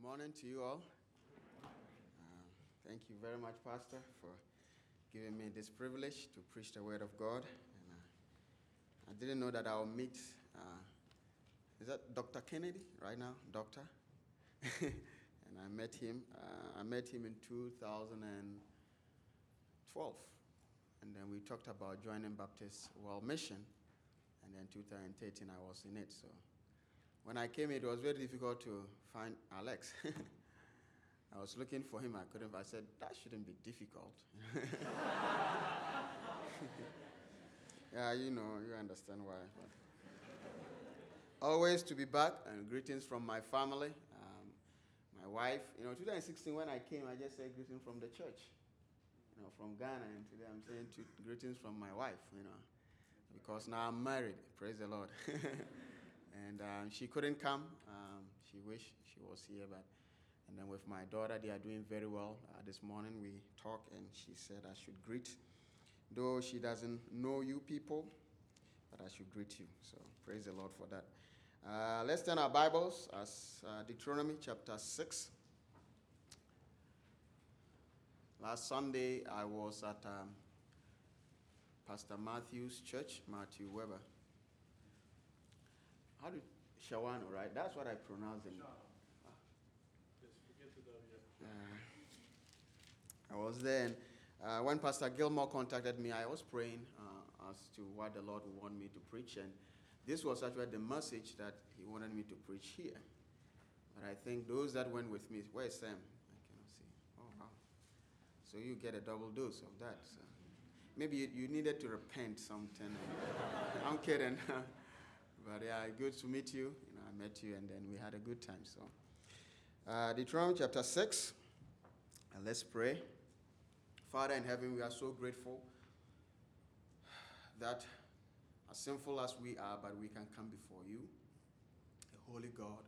Good morning to you all. Uh, thank you very much, Pastor, for giving me this privilege to preach the Word of God. And uh, I didn't know that I'll meet. Uh, is that Dr. Kennedy right now, Doctor? and I met him. Uh, I met him in 2012, and then we talked about joining Baptist World Mission. And then 2013, I was in it. So when I came, it was very difficult to find Alex. I was looking for him. I couldn't. I said that shouldn't be difficult. yeah, you know, you understand why. Always to be back, and greetings from my family, um, my wife. You know, 2016 when I came, I just said greetings from the church. You know, from Ghana, and today I'm saying greetings from my wife. You know, because now I'm married. Praise the Lord. and um, she couldn't come. Um, she wished she was here, but and then with my daughter, they are doing very well. Uh, this morning we talked, and she said I should greet, though she doesn't know you people, but I should greet you. So praise the Lord for that. Uh, let's turn our Bibles as uh, Deuteronomy chapter six. Last Sunday I was at um, Pastor Matthew's church, Matthew Weber. How do Shawano, right? That's what I pronounce it. Ah. Uh, I was there, and uh, when Pastor Gilmore contacted me, I was praying uh, as to what the Lord would want me to preach, and this was actually the message that He wanted me to preach here. But I think those that went with me, where's Sam? I cannot see. Oh, wow. So you get a double dose of that. So. Maybe you, you needed to repent something. I'm kidding. But yeah, good to meet you. You know, I met you and then we had a good time. So, uh, Deuteronomy chapter 6. And let's pray. Father in heaven, we are so grateful that as sinful as we are, but we can come before you, a holy God,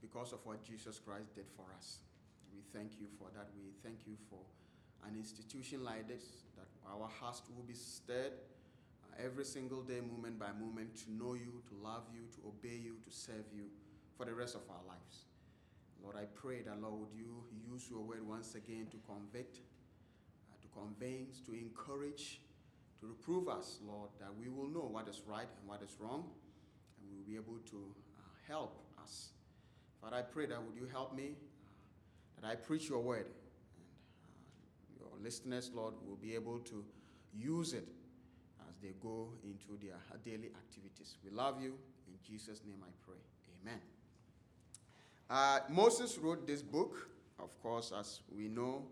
because of what Jesus Christ did for us. We thank you for that. We thank you for an institution like this, that our hearts will be stirred every single day, moment by moment, to know you, to love you, to obey you, to serve you for the rest of our lives. Lord, I pray that, Lord, you use your word once again to convict, uh, to convince, to encourage, to reprove us, Lord, that we will know what is right and what is wrong, and we will be able to uh, help us. Father, I pray that would you help me, uh, that I preach your word, and uh, your listeners, Lord, will be able to use it as they go into their daily activities. We love you. In Jesus' name I pray. Amen. Uh, Moses wrote this book, of course, as we know,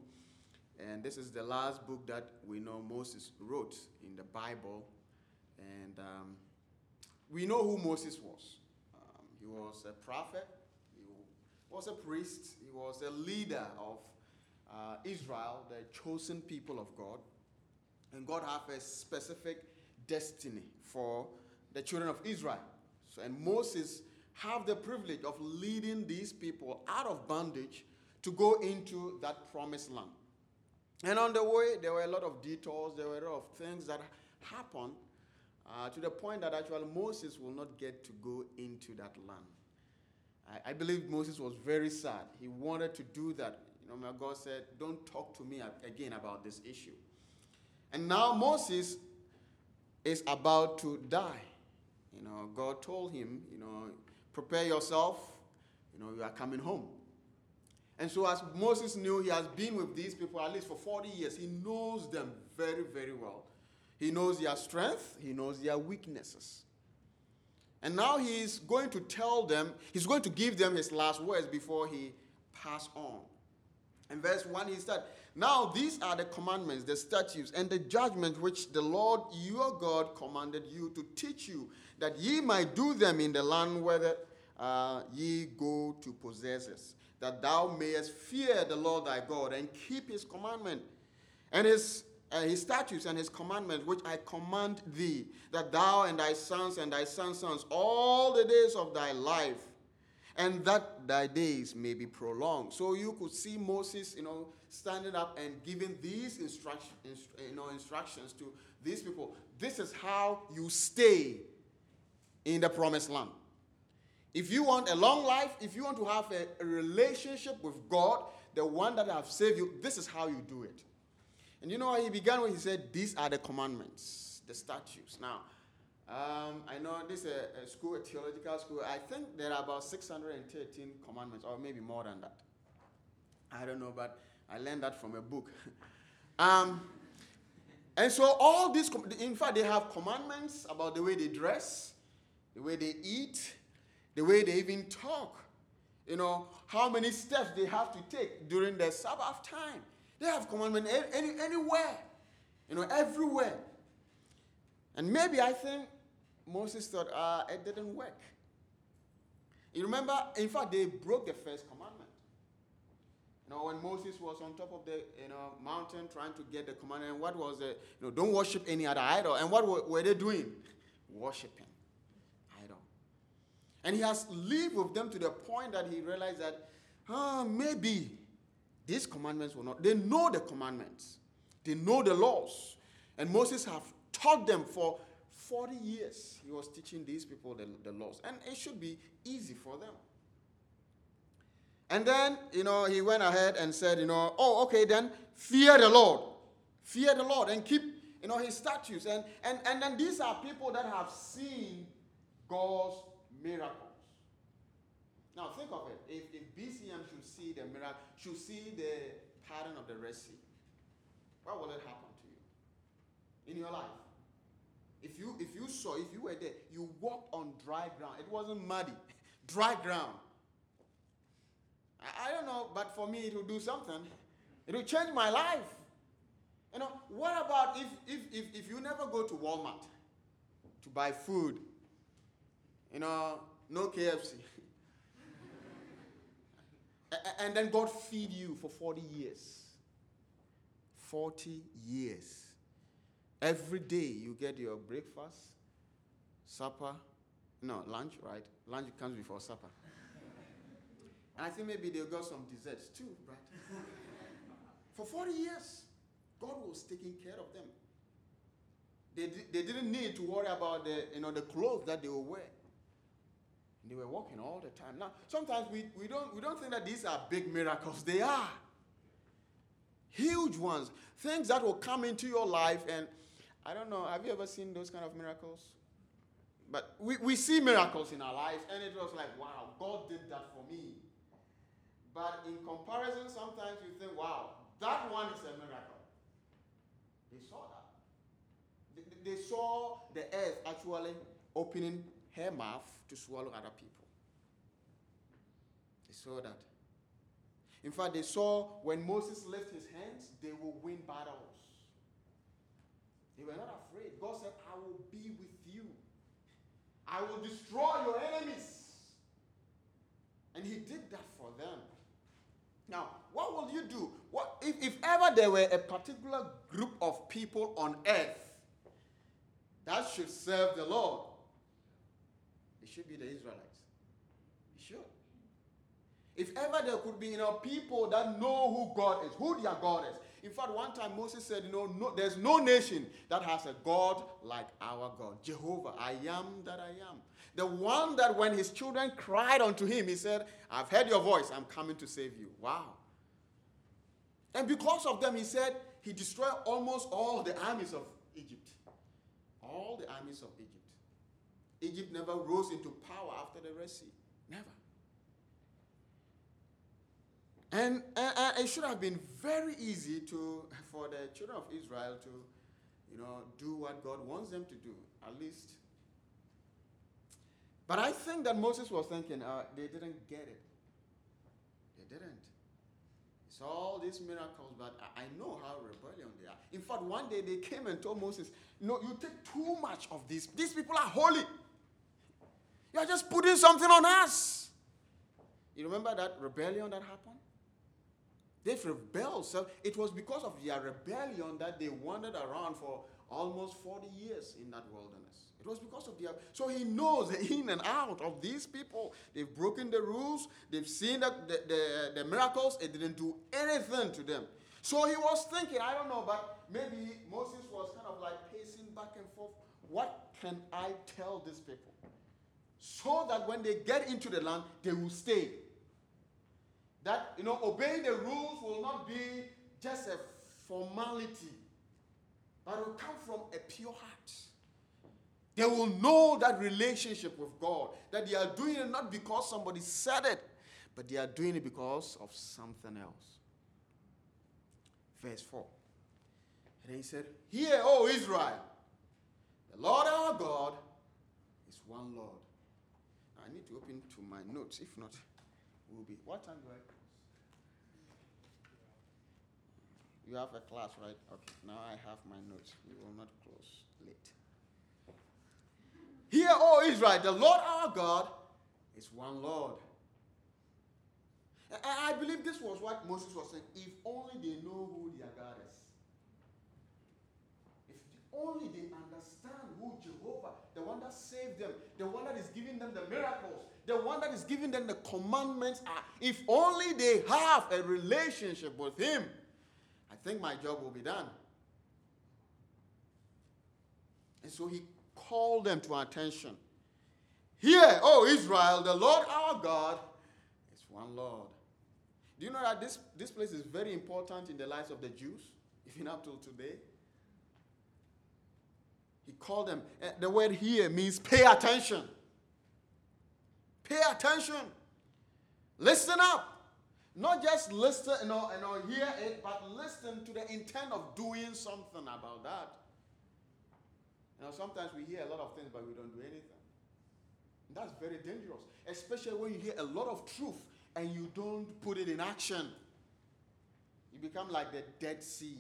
and this is the last book that we know Moses wrote in the Bible. And um, we know who Moses was. Um, he was a prophet, he was a priest, he was a leader of uh, Israel, the chosen people of God. And God had a specific destiny for the children of Israel. So, and Moses have the privilege of leading these people out of bondage to go into that promised land. And on the way, there were a lot of detours, there were a lot of things that happened uh, to the point that actually Moses will not get to go into that land. I, I, believe Moses was very sad. He wanted to do that. You know, my God said, Don't talk to me again about this issue. And now Moses is about to die. You know, God told him, you know, prepare yourself, you know, you are coming home. And so, as Moses knew, he has been with these people at least for 40 years. He knows them very, very well. He knows their strength, he knows their weaknesses. And now he's going to tell them, he's going to give them his last words before he pass on. In verse 1, he said, now, these are the commandments, the statutes, and the judgments which the Lord your God commanded you to teach you, that ye might do them in the land where uh, ye go to possess it, that thou mayest fear the Lord thy God and keep his commandment and his uh, his statutes and his commandments, which I command thee, that thou and thy sons and thy sons' sons, all the days of thy life, and that thy days may be prolonged. So you could see Moses, you know, standing up and giving these instructions, you know, instructions to these people. This is how you stay in the promised land. If you want a long life, if you want to have a, a relationship with God, the one that have saved you, this is how you do it. And you know he began when he said, These are the commandments, the statutes. Now, um, I know this is a, a, school, a theological school. I think there are about 613 commandments, or maybe more than that. I don't know, but I learned that from a book. um, and so all these, in fact, they have commandments about the way they dress, the way they eat, the way they even talk. You know, how many steps they have to take during the Sabbath time. They have commandment any, anywhere, you know, everywhere. And maybe I think Moses thought, uh, it didn't work. You remember, in fact, they broke the first commandment. You know, when Moses was on top of the you know, mountain trying to get the commandment, what was it? You know, don't worship any other idol. And what were, were they doing? Worshipping idol. And he has lived with them to the point that he realized that, oh, maybe these commandments were not. They know the commandments. They know the laws. And Moses have taught them for 40 years. He was teaching these people the, the laws. And it should be easy for them. And then, you know, he went ahead and said, you know, oh, okay, then fear the Lord. Fear the Lord and keep, you know, his statutes. And, and, and then these are people that have seen God's miracles. Now, think of it. If, if BCM should see the miracle, should see the pattern of the Red Sea, what will it happen to you in your life? If you, if you saw, if you were there, you walked on dry ground. It wasn't muddy, dry ground. I, I don't know, but for me, it will do something. It will change my life. You know, what about if, if, if, if you never go to Walmart to buy food? You know, no KFC. and then God feed you for 40 years. 40 years. Every day you get your breakfast, supper, no, lunch, right? Lunch comes before supper. And I think maybe they got some desserts too, right? For 40 years, God was taking care of them. They, they didn't need to worry about the, you know, the clothes that they will wear. They were walking all the time. Now, sometimes we, we, don't, we don't think that these are big miracles. They are. Huge ones. Things that will come into your life. And I don't know, have you ever seen those kind of miracles? But we, we see miracles in our lives, and it was like, wow, God did that for me. But in comparison, sometimes you think, wow, that one is a miracle. They saw that. They, they saw the earth actually opening her mouth to swallow other people. They saw that. In fact, they saw when Moses lifted his hands, they will win battles. They were not afraid. God said, I will be with you. I will destroy your enemies. And he did that for them. Now, what will you do? What, if, if ever there were a particular group of people on earth that should serve the Lord, it should be the Israelites. It should. If ever there could be you know, people that know who God is, who their God is. In fact, one time Moses said, you know, no, there's no nation that has a God like our God. Jehovah, I am that I am. The one that when his children cried unto him, he said, I've heard your voice, I'm coming to save you. Wow. And because of them, he said, he destroyed almost all the armies of Egypt. All the armies of Egypt. Egypt never rose into power after the Red Sea. Never. And, and, it should have been very easy to, for the children of Israel to, you know, do what God wants them to do. At least but I think that Moses was thinking, uh, they didn't get it. They didn't. It's all these miracles, but I know how rebellion they are. In fact, one day they came and told Moses, No, you take too much of this. These people are holy. You are just putting something on us. You remember that rebellion that happened? They've rebelled. So it was because of their rebellion that they wandered around for almost 40 years in that wilderness. It was because of their. So he knows the in and out of these people. They've broken the rules. They've seen the, the, the miracles. It didn't do anything to them. So he was thinking, I don't know, but maybe Moses was kind of like pacing back and forth. What can I tell these people? so that when they get into the land, they will stay. That, you know, obeying the rules will not be just a formality, but will come from a pure heart. They will know that relationship with God, that they are doing it not because somebody said it, but they are doing it because of something else. Verse 4. And he said, Hear, O Israel, the Lord our God is one Lord. I need to open to my notes. If not, we'll be. What time do I close? You have a class, right? Okay, now I have my notes. We will not close late. Hear, O Israel, the Lord our God is one Lord. I believe this was what Moses was saying. If only they know who their God is. If only they understand who Jehovah, the one that saved them, the one that is giving them the miracles, the one that is giving them the commandments are. If only they have a relationship with Him, I think my job will be done. And so He called them to attention. Hear, O Israel, the Lord our God is one Lord. Do you know that this, this place is very important in the lives of the Jews, even up till today? He called them, eh, the word here means pay attention. Pay attention. Listen up. Not just listen, you know, you know, hear it, but listen to the intent of doing something about that. You know, sometimes we hear a lot of things, but we don't do anything. And that's very dangerous, especially when you hear a lot of truth and you don't put it in action. You become like the Dead Sea.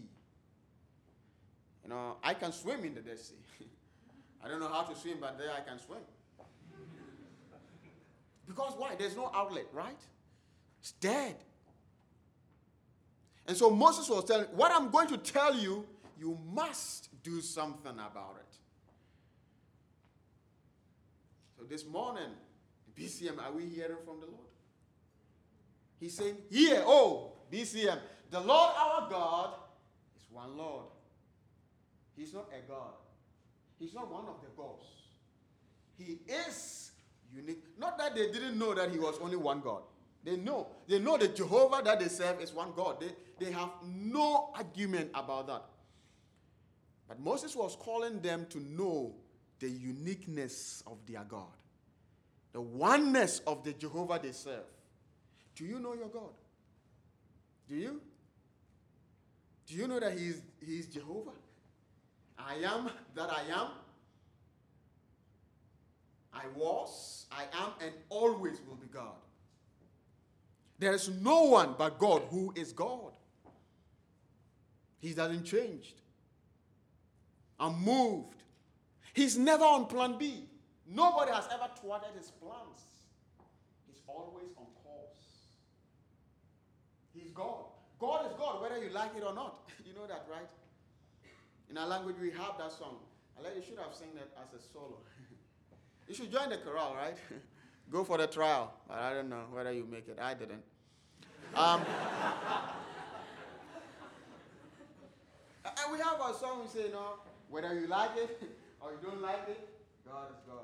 You know, I can swim in the Dead Sea. I don't know how to swim, but there I can swim. Because why? There's no outlet, right? It's dead. And so Moses was telling, what I'm going to tell you, you must do something about it. So this morning, BCM, are we hearing from the Lord? He's saying, Hear, oh, BCM, the Lord our God is one Lord. He's not a God. He's not one of the gods. He is unique. Not that they didn't know that he was only one God. They know. They know the Jehovah that they serve is one God. They, they have no argument about that. But Moses was calling them to know the uniqueness of their God, the oneness of the Jehovah they serve. Do you know your God? Do you? Do you know that He is, he is Jehovah? I am that I am. I was, I am, and always will be God. There is no one but God who is God. He doesn't change. Unmoved. He's never on plan B. Nobody has ever thwarted his plans. He's always on course. He's God. God is God, whether you like it or not. you know that, right? In our language, we have that song. I like you should have sung that as a solo. you should join the chorale, right? Go for the trial. But I don't know whether you make it. I didn't. Um, and we have our song we say, you know, whether you like it or you don't like it, God is God.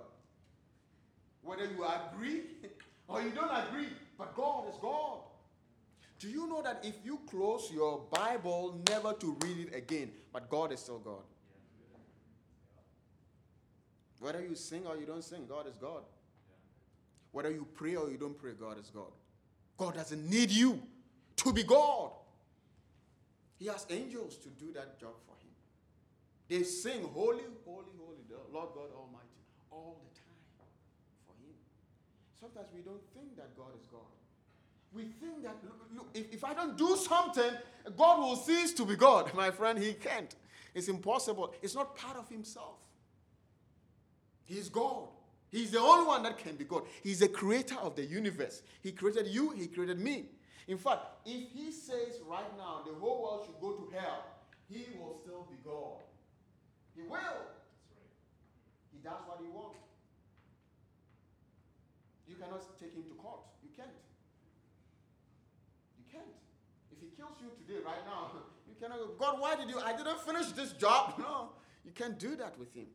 Whether you agree or you don't agree, but God is God. Do you know that if you close your Bible, never to read it again, but God is still God? Whether you sing or you don't sing, God is God. Whether you pray or you don't pray, God is God. God doesn't need you to be God. He has angels to do that job for him. They sing, Holy, Holy, Holy, the Lord God Almighty, all the time for him. Sometimes we don't think that God is God. We think that, look, if, if I don't do something, God will cease to be God. My friend, he can't. It's impossible. It's not part of himself. He's God. He's the only one that can be God. He's the creator of the universe. He created you, He created me. In fact, if He says right now the whole world should go to hell, He will still be God. He will. He does what He wants. You cannot take Him to court. You can't. You can't. If He kills you today, right now, you cannot go, God, why did you? I didn't finish this job. No, you can't do that with Him.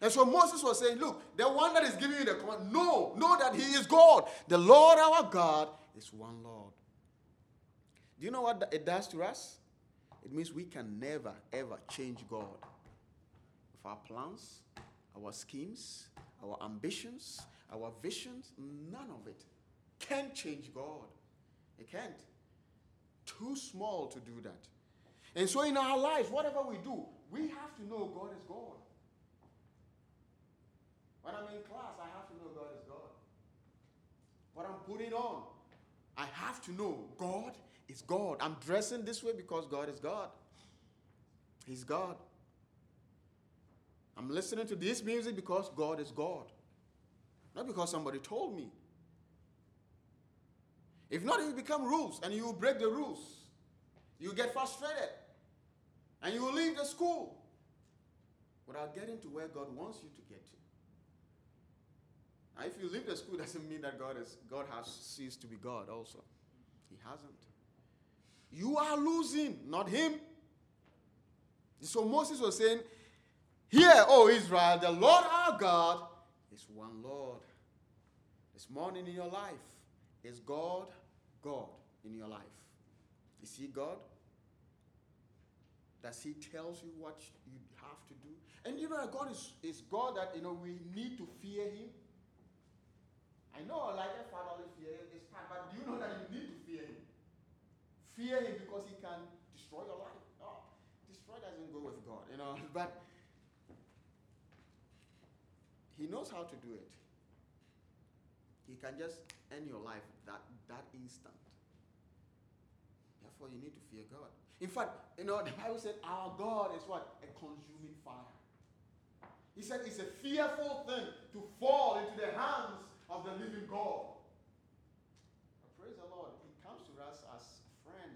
And so Moses was saying, Look, the one that is giving you the command, know, know that he is God. The Lord our God is one Lord. Do you know what it does to us? It means we can never, ever change God. With our plans, our schemes, our ambitions, our visions, none of it can change God. It can't. Too small to do that. And so in our lives, whatever we do, we have to know God is God. When I'm in class, I have to know God is God. What I'm putting on, I have to know God is God. I'm dressing this way because God is God. He's God. I'm listening to this music because God is God. Not because somebody told me. If not, it will become rules and you will break the rules. You get frustrated and you will leave the school without getting to where God wants you to get to. Now, if you leave the school, doesn't mean that God is God has ceased to be God. Also, He hasn't. You are losing, not Him. So Moses was saying, "Hear, O Israel, the Lord our God is one Lord." This morning in your life, is God God in your life? Is He God? Does He tells you what you have to do? And you know God is, is God that you know we need to fear Him. I know like a fatherly fear is part, but do you know that you need to fear Him? Fear Him because He can destroy your life. Oh, destroy doesn't go with God, you know. But He knows how to do it. He can just end your life that, that instant. Therefore, you need to fear God. In fact, you know, the Bible said our God is what? A consuming fire. He said it's a fearful thing to fall into the hands of the living God. But praise the Lord, He comes to us as a friend.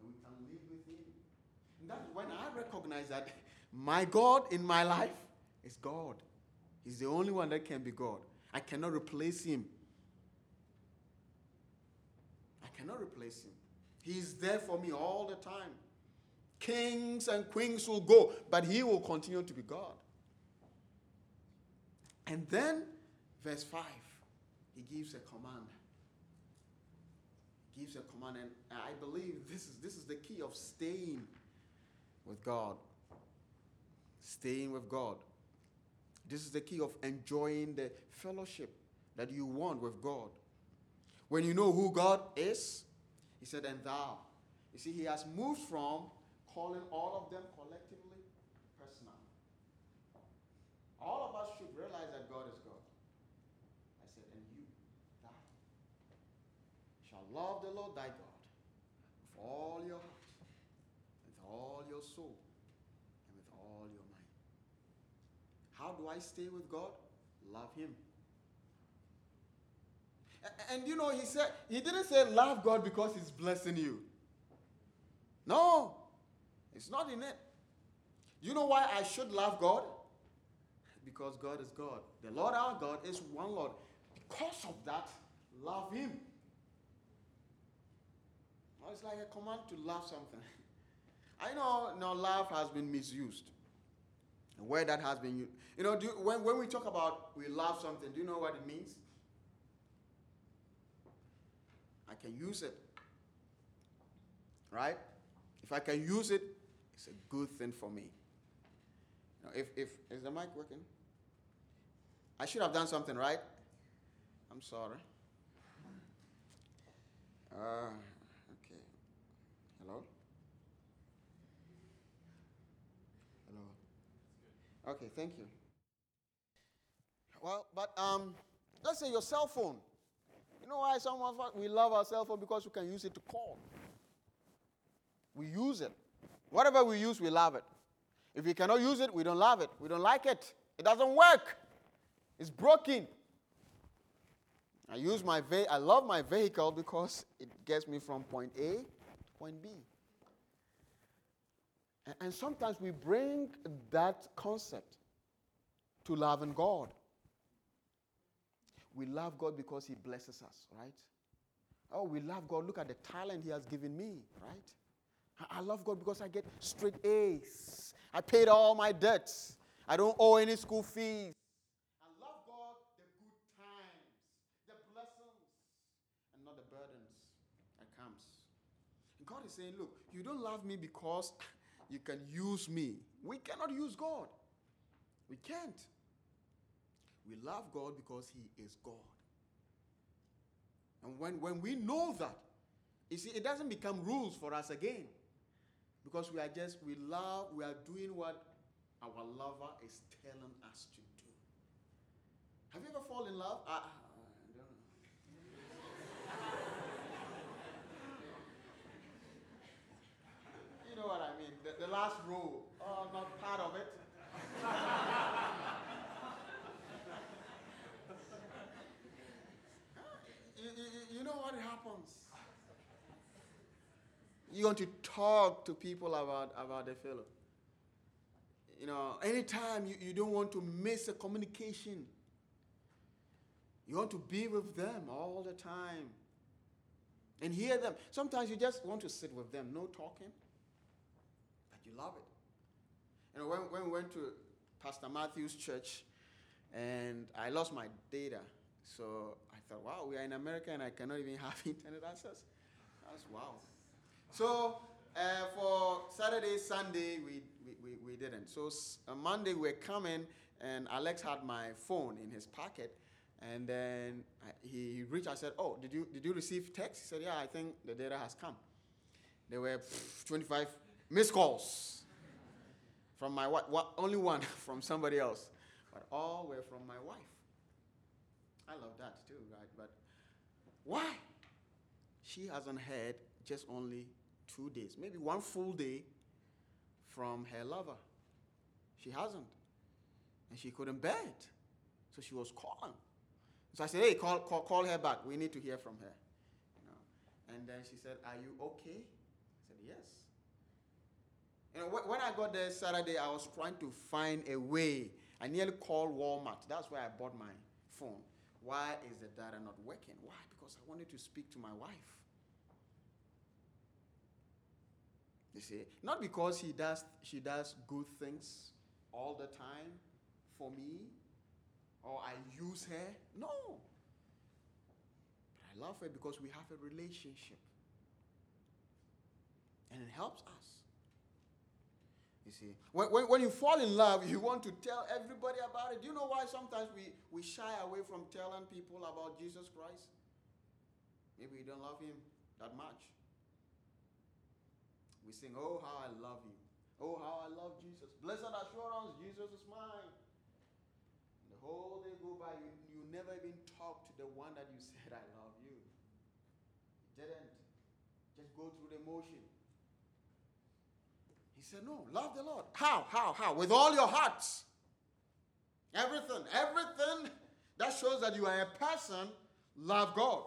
And we can live with Him. And that's when I recognize that my God in my life is God. He's the only one that can be God. I cannot replace him. I cannot replace him. He's there for me all the time. Kings and queens will go, but he will continue to be God. And then, verse 5, he gives a command. Gives a command, and I believe this is, this is the key of staying with God. Staying with God. This is the key of enjoying the fellowship that you want with God. When you know who God is, he said, and thou. You see, he has moved from calling all of them collectively personal. All of us should realize that God is God. I said, and you, thou, shall love the Lord thy God with all your heart, with all your soul, and with all your mind. How do I stay with God? Love Him. And, and you know, He said, He didn't say love God because He's blessing you. No, it's not in it. You know why I should love God? Because God is God. The Lord our God is one Lord. Because of that, love Him. It's like a command to love something. I know, no, love has been misused. Where that has been used. You know, do, when, when we talk about we love something, do you know what it means? I can use it. Right? If I can use it, it's a good thing for me. Now, if, if is the mic working? I should have done something, right? I'm sorry. Uh. Hello? Hello? Okay, thank you. Well, but um, let's say your cell phone. You know why some of us we love our cell phone because we can use it to call. We use it. Whatever we use, we love it. If we cannot use it, we don't love it. We don't like it. It doesn't work. It's broken. I use my ve- I love my vehicle because it gets me from point A point B. And, sometimes we bring that concept to loving God. We love God because He blesses us, right? Oh, we love God. Look at the talent He has given me, right? I love God because I get straight A's. I paid all my debts. I don't owe any school fees. I love God the good times, the blessings, and not the burdens that comes. And God is saying, look, you don't love me because you can use me. We cannot use God. We can't. We love God because He is God. And when, when we know that, you see, it doesn't become rules for us again. Because we are just, we love, we are doing what our lover is telling us to do. Have you ever fallen in love? I, I don't know. you know what I mean? The, the last row, oh, not part of it. you, you, you know what happens? You want to talk to people about, about the fellow. You know, anytime you, you don't want to miss a communication. You want to be with them all the time and hear them. Sometimes you just want to sit with them, no talking, you love it. Know, when, when we went to Pastor Matthew's church and I lost my data, so I thought, wow, we are in America and I cannot even have internet access. That's wow. So uh, for Saturday, Sunday, we, we, we, we didn't. So uh, Monday, we're coming, and Alex had my phone in his pocket. And then he reached, I said, Oh, did you, did you receive text? He said, Yeah, I think the data has come. There were 25 missed calls from my wife, only one from somebody else, but all were from my wife. I love that too, right? But why? She hasn't heard just only two days, maybe one full day from her lover. She hasn't. And she couldn't bear it. So she was calling. So I said, hey, call, call, call her back. We need to hear from her. You know? And then she said, are you okay? I said, yes. You know, when I got there Saturday, I was trying to find a way. I nearly called Walmart. That's where I bought my phone. Why is the data not working? Why? Because I wanted to speak to my wife. You see, not because he does, she does good things all the time for me, or I use her. No. But I love her because we have a relationship. And it helps us. You see, when, when, when, you fall in love, you want to tell everybody about it. Do you know why sometimes we, we shy away from telling people about Jesus Christ? Maybe we don't love him that much. We sing, Oh, how I love you. Oh, how I love Jesus. Blessed assurance, Jesus is mine. And the whole day go by, you, you never even talk to the one that you said, I love you. You didn't. Just go through the motion. Said, No, love the Lord. How? How? How? With all your hearts. Everything. Everything that shows that you are a person, love God.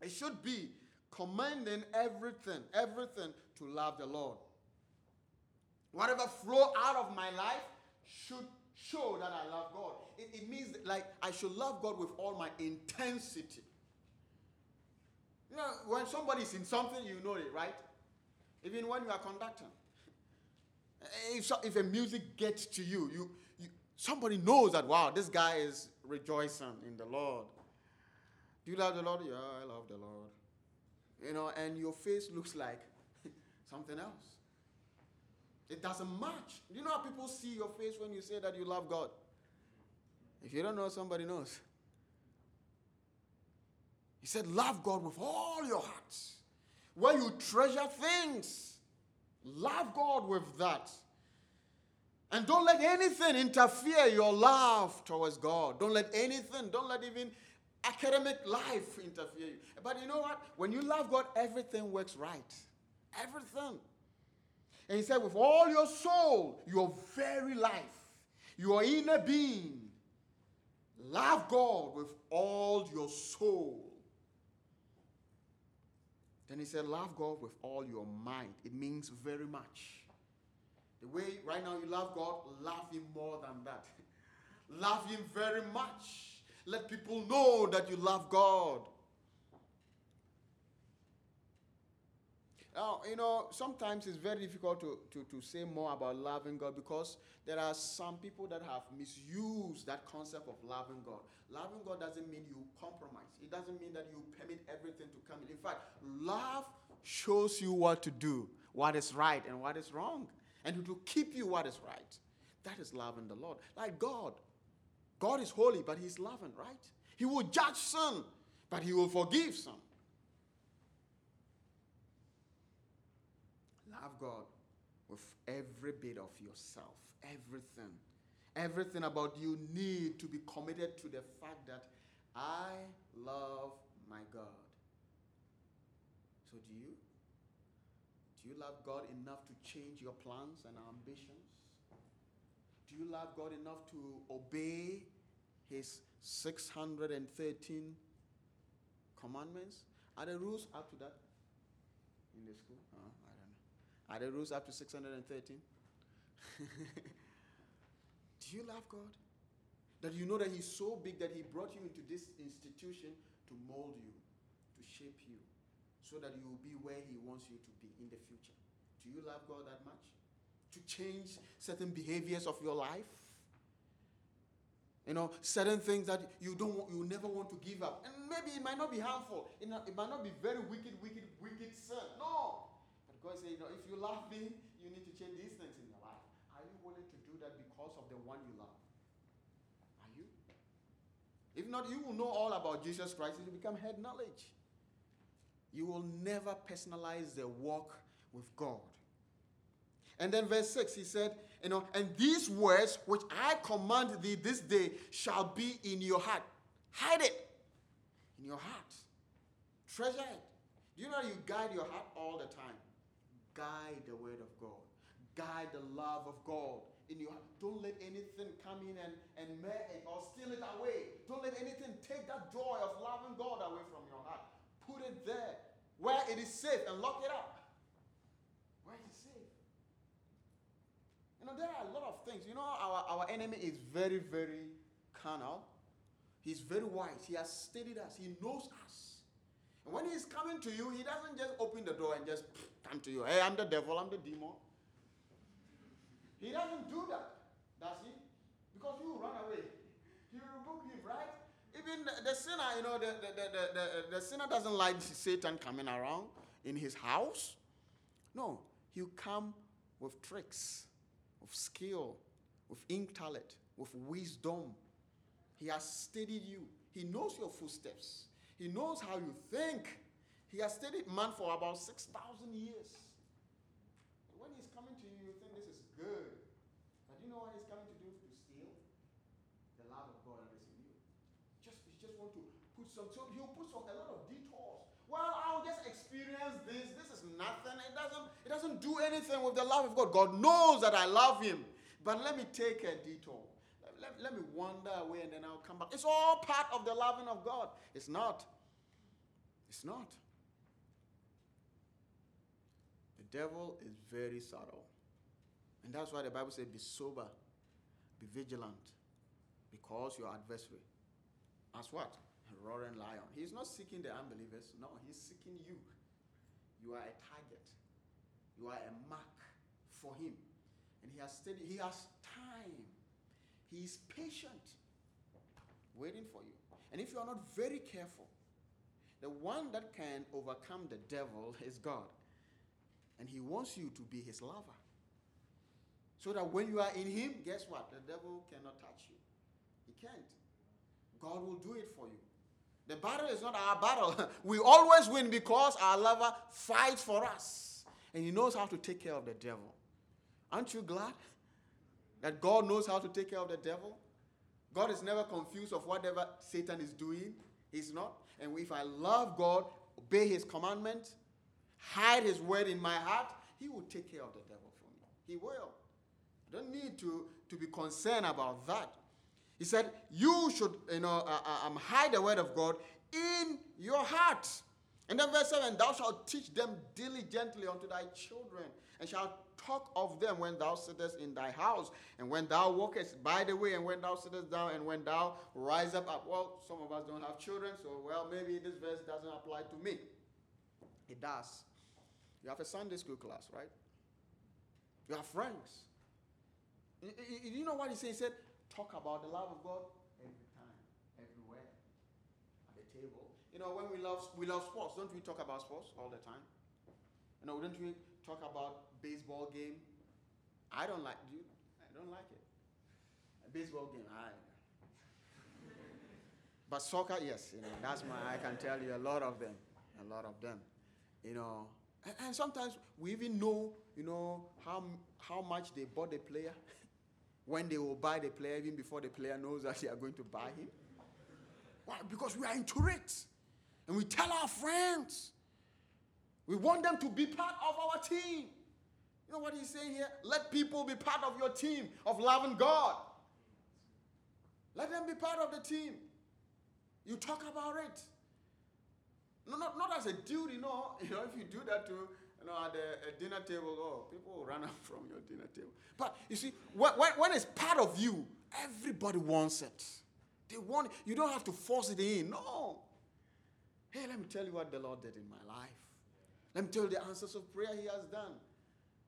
It should be commanding everything, everything to love the Lord. Whatever flow out of my life should show that I love God. It, it means like I should love God with all my intensity. You know, when somebody's in something, you know it, right? Even when you are conducting. If, if a music gets to you, you, you, somebody knows that, wow, this guy is rejoicing in the Lord. Do you love the Lord? Yeah, I love the Lord you know, and your face looks like something else. It doesn't match. Do you know how people see your face when you say that you love God? If you don't know, somebody knows. He said, Love God with all your hearts. Where you treasure things, love God with that. And don't let anything interfere your love towards God. Don't let anything, don't let even academic life interfere you. But you know what? When you love God, everything works right. Everything. And he said, with all your soul, your very life, your inner being, love God with all your soul. Then he said, love God with all your mind. It means very much. The way right now you love God, love Him more than that. love Him very much. Let people know that you love God. Now, you know, sometimes it's very difficult to, to, to say more about loving God because there are some people that have misused that concept of loving God. Loving God doesn't mean you compromise, it doesn't mean that you permit everything to come in. In fact, love shows you what to do, what is right and what is wrong, and to keep you what is right. That is loving the Lord. Like God. God is holy, but He's loving, right? He will judge sin, but He will forgive sin. Love God with every bit of yourself, everything. Everything about you need to be committed to the fact that I love my God. So, do you? Do you love God enough to change your plans and ambitions? Do you love God enough to obey His 613 commandments? Are the rules up to that in the school? Uh. Are the rules up to 613? Do you love God? That you know that He's so big that He brought you into this institution to mold you, to shape you, so that you will be where He wants you to be in the future. Do you love God that much? To change certain behaviors of your life? You know, certain things that you don't want, you never want to give up. And maybe it might not be harmful. It, it might not be very wicked, wicked, wicked sin. No. God says, you know, if you love me, you need to change these things in your life. Are you willing to do that because of the one you love? Are you? If not, you will know all about Jesus Christ. It will become head knowledge. You will never personalize the walk with God. And then verse 6, he said, you know, and these words which I command thee this day shall be in your heart. Hide it in your heart. Treasure it. Do you know you guide your heart all the time? Guide the word of God. Guide the love of God in your heart. Don't let anything come in and, and or steal it away. Don't let anything take that joy of loving God away from your heart. Put it there where it is safe and lock it up. Where it is safe. You know, there are a lot of things. You know, our, our enemy is very, very carnal. He's very wise. He has studied us. He knows us. And when he's coming to you, he doesn't just open the door and just come to you. Hey, I'm the devil, I'm the demon. He doesn't do that, does he? Because you run away. He will rebuke him, right? Even the, the sinner, you know, the, the, the, the, the sinner doesn't like Satan coming around in his house. No, he'll come with tricks, with skill, with intellect, with wisdom. He has studied you. He knows your footsteps. He knows how you think. He has studied man for about 6,000 years. When he's coming to you, you think this is good. But you know what he's coming to do? To steal the love of God that is in you. Just, he just want to put some, so he'll put some, a lot of detours. Well, I'll just experience this. This is nothing. It doesn't, it doesn't do anything with the love of God. God knows that I love him. But let me take a detour. Let, let, me wander away and then I'll come back. It's all part of the loving of God. It's not. It's not. The devil is very subtle. And that's why the Bible says, be sober, be vigilant, because your adversary, as what? A roaring lion. He's not seeking the unbelievers. No, he's seeking you. You are a target. You are a mark for him. And he has studied, he has time. He is patient, waiting for you. And if you are not very careful, the one that can overcome the devil is God. And he wants you to be his lover. So that when you are in him, guess what? The devil cannot touch you. He can't. God will do it for you. The battle is not our battle. we always win because our lover fights for us. And he knows how to take care of the devil. Aren't you glad that God knows how to take care of the devil? God is never confused of whatever Satan is doing. He's not. And if I love God, obey his commandments, hide his word in my heart, he will take care of the devil for me. He will. I don't need to, to be concerned about that. He said, You should, you know, uh, uh, um, hide the word of God in your heart. And then verse 7 Thou shalt teach them diligently unto thy children, and shalt talk of them when thou sittest in thy house, and when thou walkest by the way, and when thou sittest down, and when thou rise up. up. Well, some of us don't have children, so well, maybe this verse doesn't apply to me. It does. You have a Sunday school class, right? You have friends. You, you, you know what he said? He said, talk about the love of God every time, everywhere, at the table. You know, when we love we love sports, don't we talk about sports all the time? You know, don't we talk about baseball game? I don't like you. I don't like it. A baseball game, I. but soccer, yes, you know, that's my. I can tell you a lot of them, a lot of them, you know. And, and sometimes we even know, you know, how how much they bought the player. when they will buy the player, even before the player knows that they are going to buy him. Why? Because we are into it. And we tell our friends. We want them to be part of our team. You know what he's saying here? Let people be part of your team of loving God. Let them be part of the team. You talk about it. No, not, not as a duty, no. You know, if you do that to, you know, at a, dinner table, oh, people will run out from your dinner table. But you see, when, when, it's part of you, everybody wants it. They want. You don't have to force it in. No. Hey, let me tell you what the Lord did in my life. Let me tell you the answers of prayer He has done.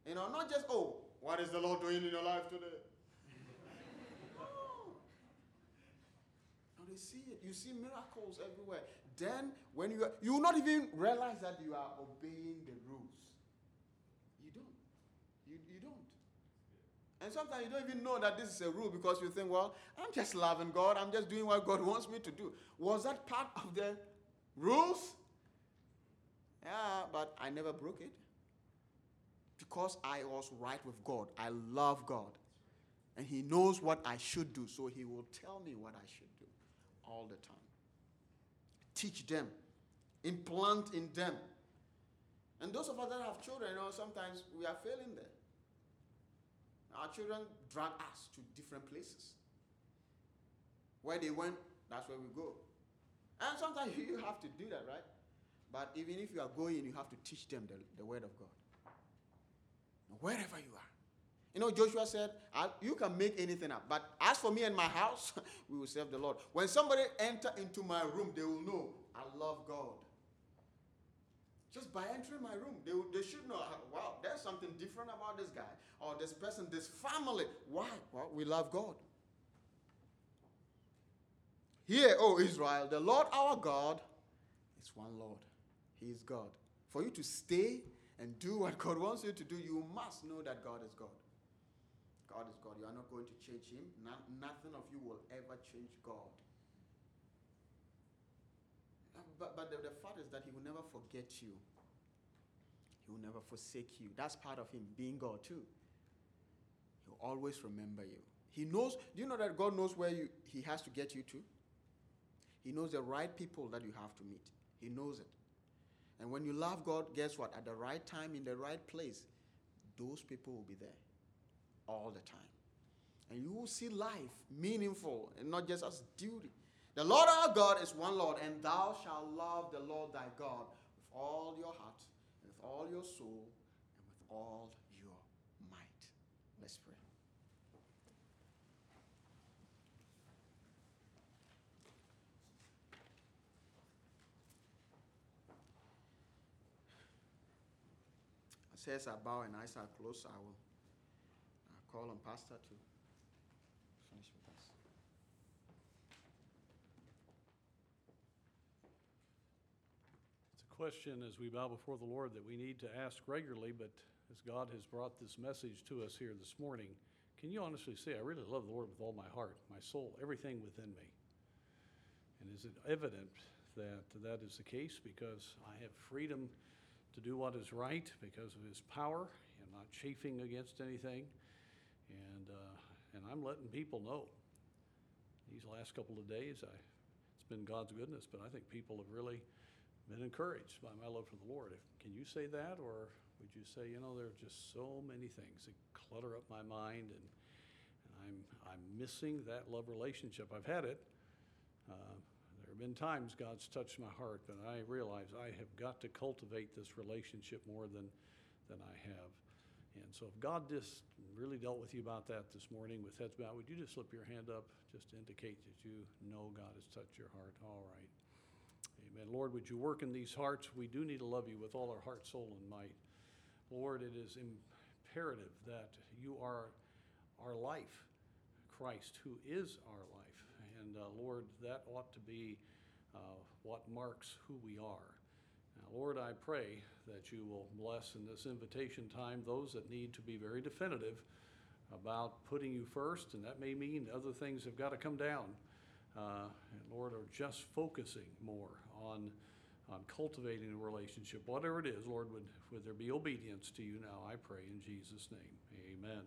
You know, not just, oh, what is the Lord doing in your life today? no. No, they see it. You see miracles everywhere. Then, when you are, you will not even realize that you are obeying the rules. You don't. You, you don't. And sometimes you don't even know that this is a rule because you think, well, I'm just loving God. I'm just doing what God wants me to do. Was that part of the rules? Yeah, but I never broke it because I was right with God. I love God. And He knows what I should do, so He will tell me what I should do all the time. Teach them, implant in them. And those of us that have children, you know, sometimes we are failing there. Our children drag us to different places. Where they went, that's where we go. And sometimes you have to do that, right? But even if you are going, you have to teach them the, the word of God wherever you are. You know, Joshua said, You can make anything up. But as for me and my house, we will serve the Lord. When somebody enter into my room, they will know I love God. Just by entering my room, they, they should know, uh, wow, there's something different about this guy or this person, this family. Why? Well, we love God. Hear, O Israel, the Lord our God is one Lord. He is God. For you to stay and do what God wants you to do, you must know that God is God. God is God. You are not going to change Him. Not, nothing of you will ever change God. But, but the, the fact is that He will never forget you, He will never forsake you. That's part of Him being God, too. He will always remember you. He knows, do you know that God knows where you, He has to get you to? He knows the right people that you have to meet. He knows it. And when you love God, guess what? At the right time, in the right place, those people will be there all the time. And you will see life meaningful and not just as duty. The Lord our God is one Lord, and thou shalt love the Lord thy God with all your heart, and with all your soul, and with all your might. Let's pray. heads are bowed and eyes are closed, I will call on Pastor to finish with us. It's a question as we bow before the Lord that we need to ask regularly, but as God has brought this message to us here this morning, can you honestly say, I really love the Lord with all my heart, my soul, everything within me? And is it evident that that is the case because I have freedom to do what is right because of his power and not chafing against anything. And, uh, and I'm letting people know. These last couple of days, I, it's been God's goodness, but I think people have really been encouraged by my love for the Lord. If, can you say that? Or would you say, you know, there are just so many things that clutter up my mind and, and I'm, I'm missing that love relationship. I've had it. Uh, there have been times God's touched my heart that I realize I have got to cultivate this relationship more than, than I have. And so if God just really dealt with you about that this morning with heads bowed, would you just slip your hand up just to indicate that you know God has touched your heart? All right. Amen. Lord, would you work in these hearts? We do need to love you with all our heart, soul, and might. Lord, it is imperative that you are our life, Christ, who is our life. And uh, Lord, that ought to be uh, what marks who we are. Now, Lord, I pray that you will bless in this invitation time those that need to be very definitive about putting you first, and that may mean other things have got to come down. Uh, and Lord, are just focusing more on, on cultivating a relationship, whatever it is, Lord, would, would there be obedience to you now, I pray in Jesus' name. Amen.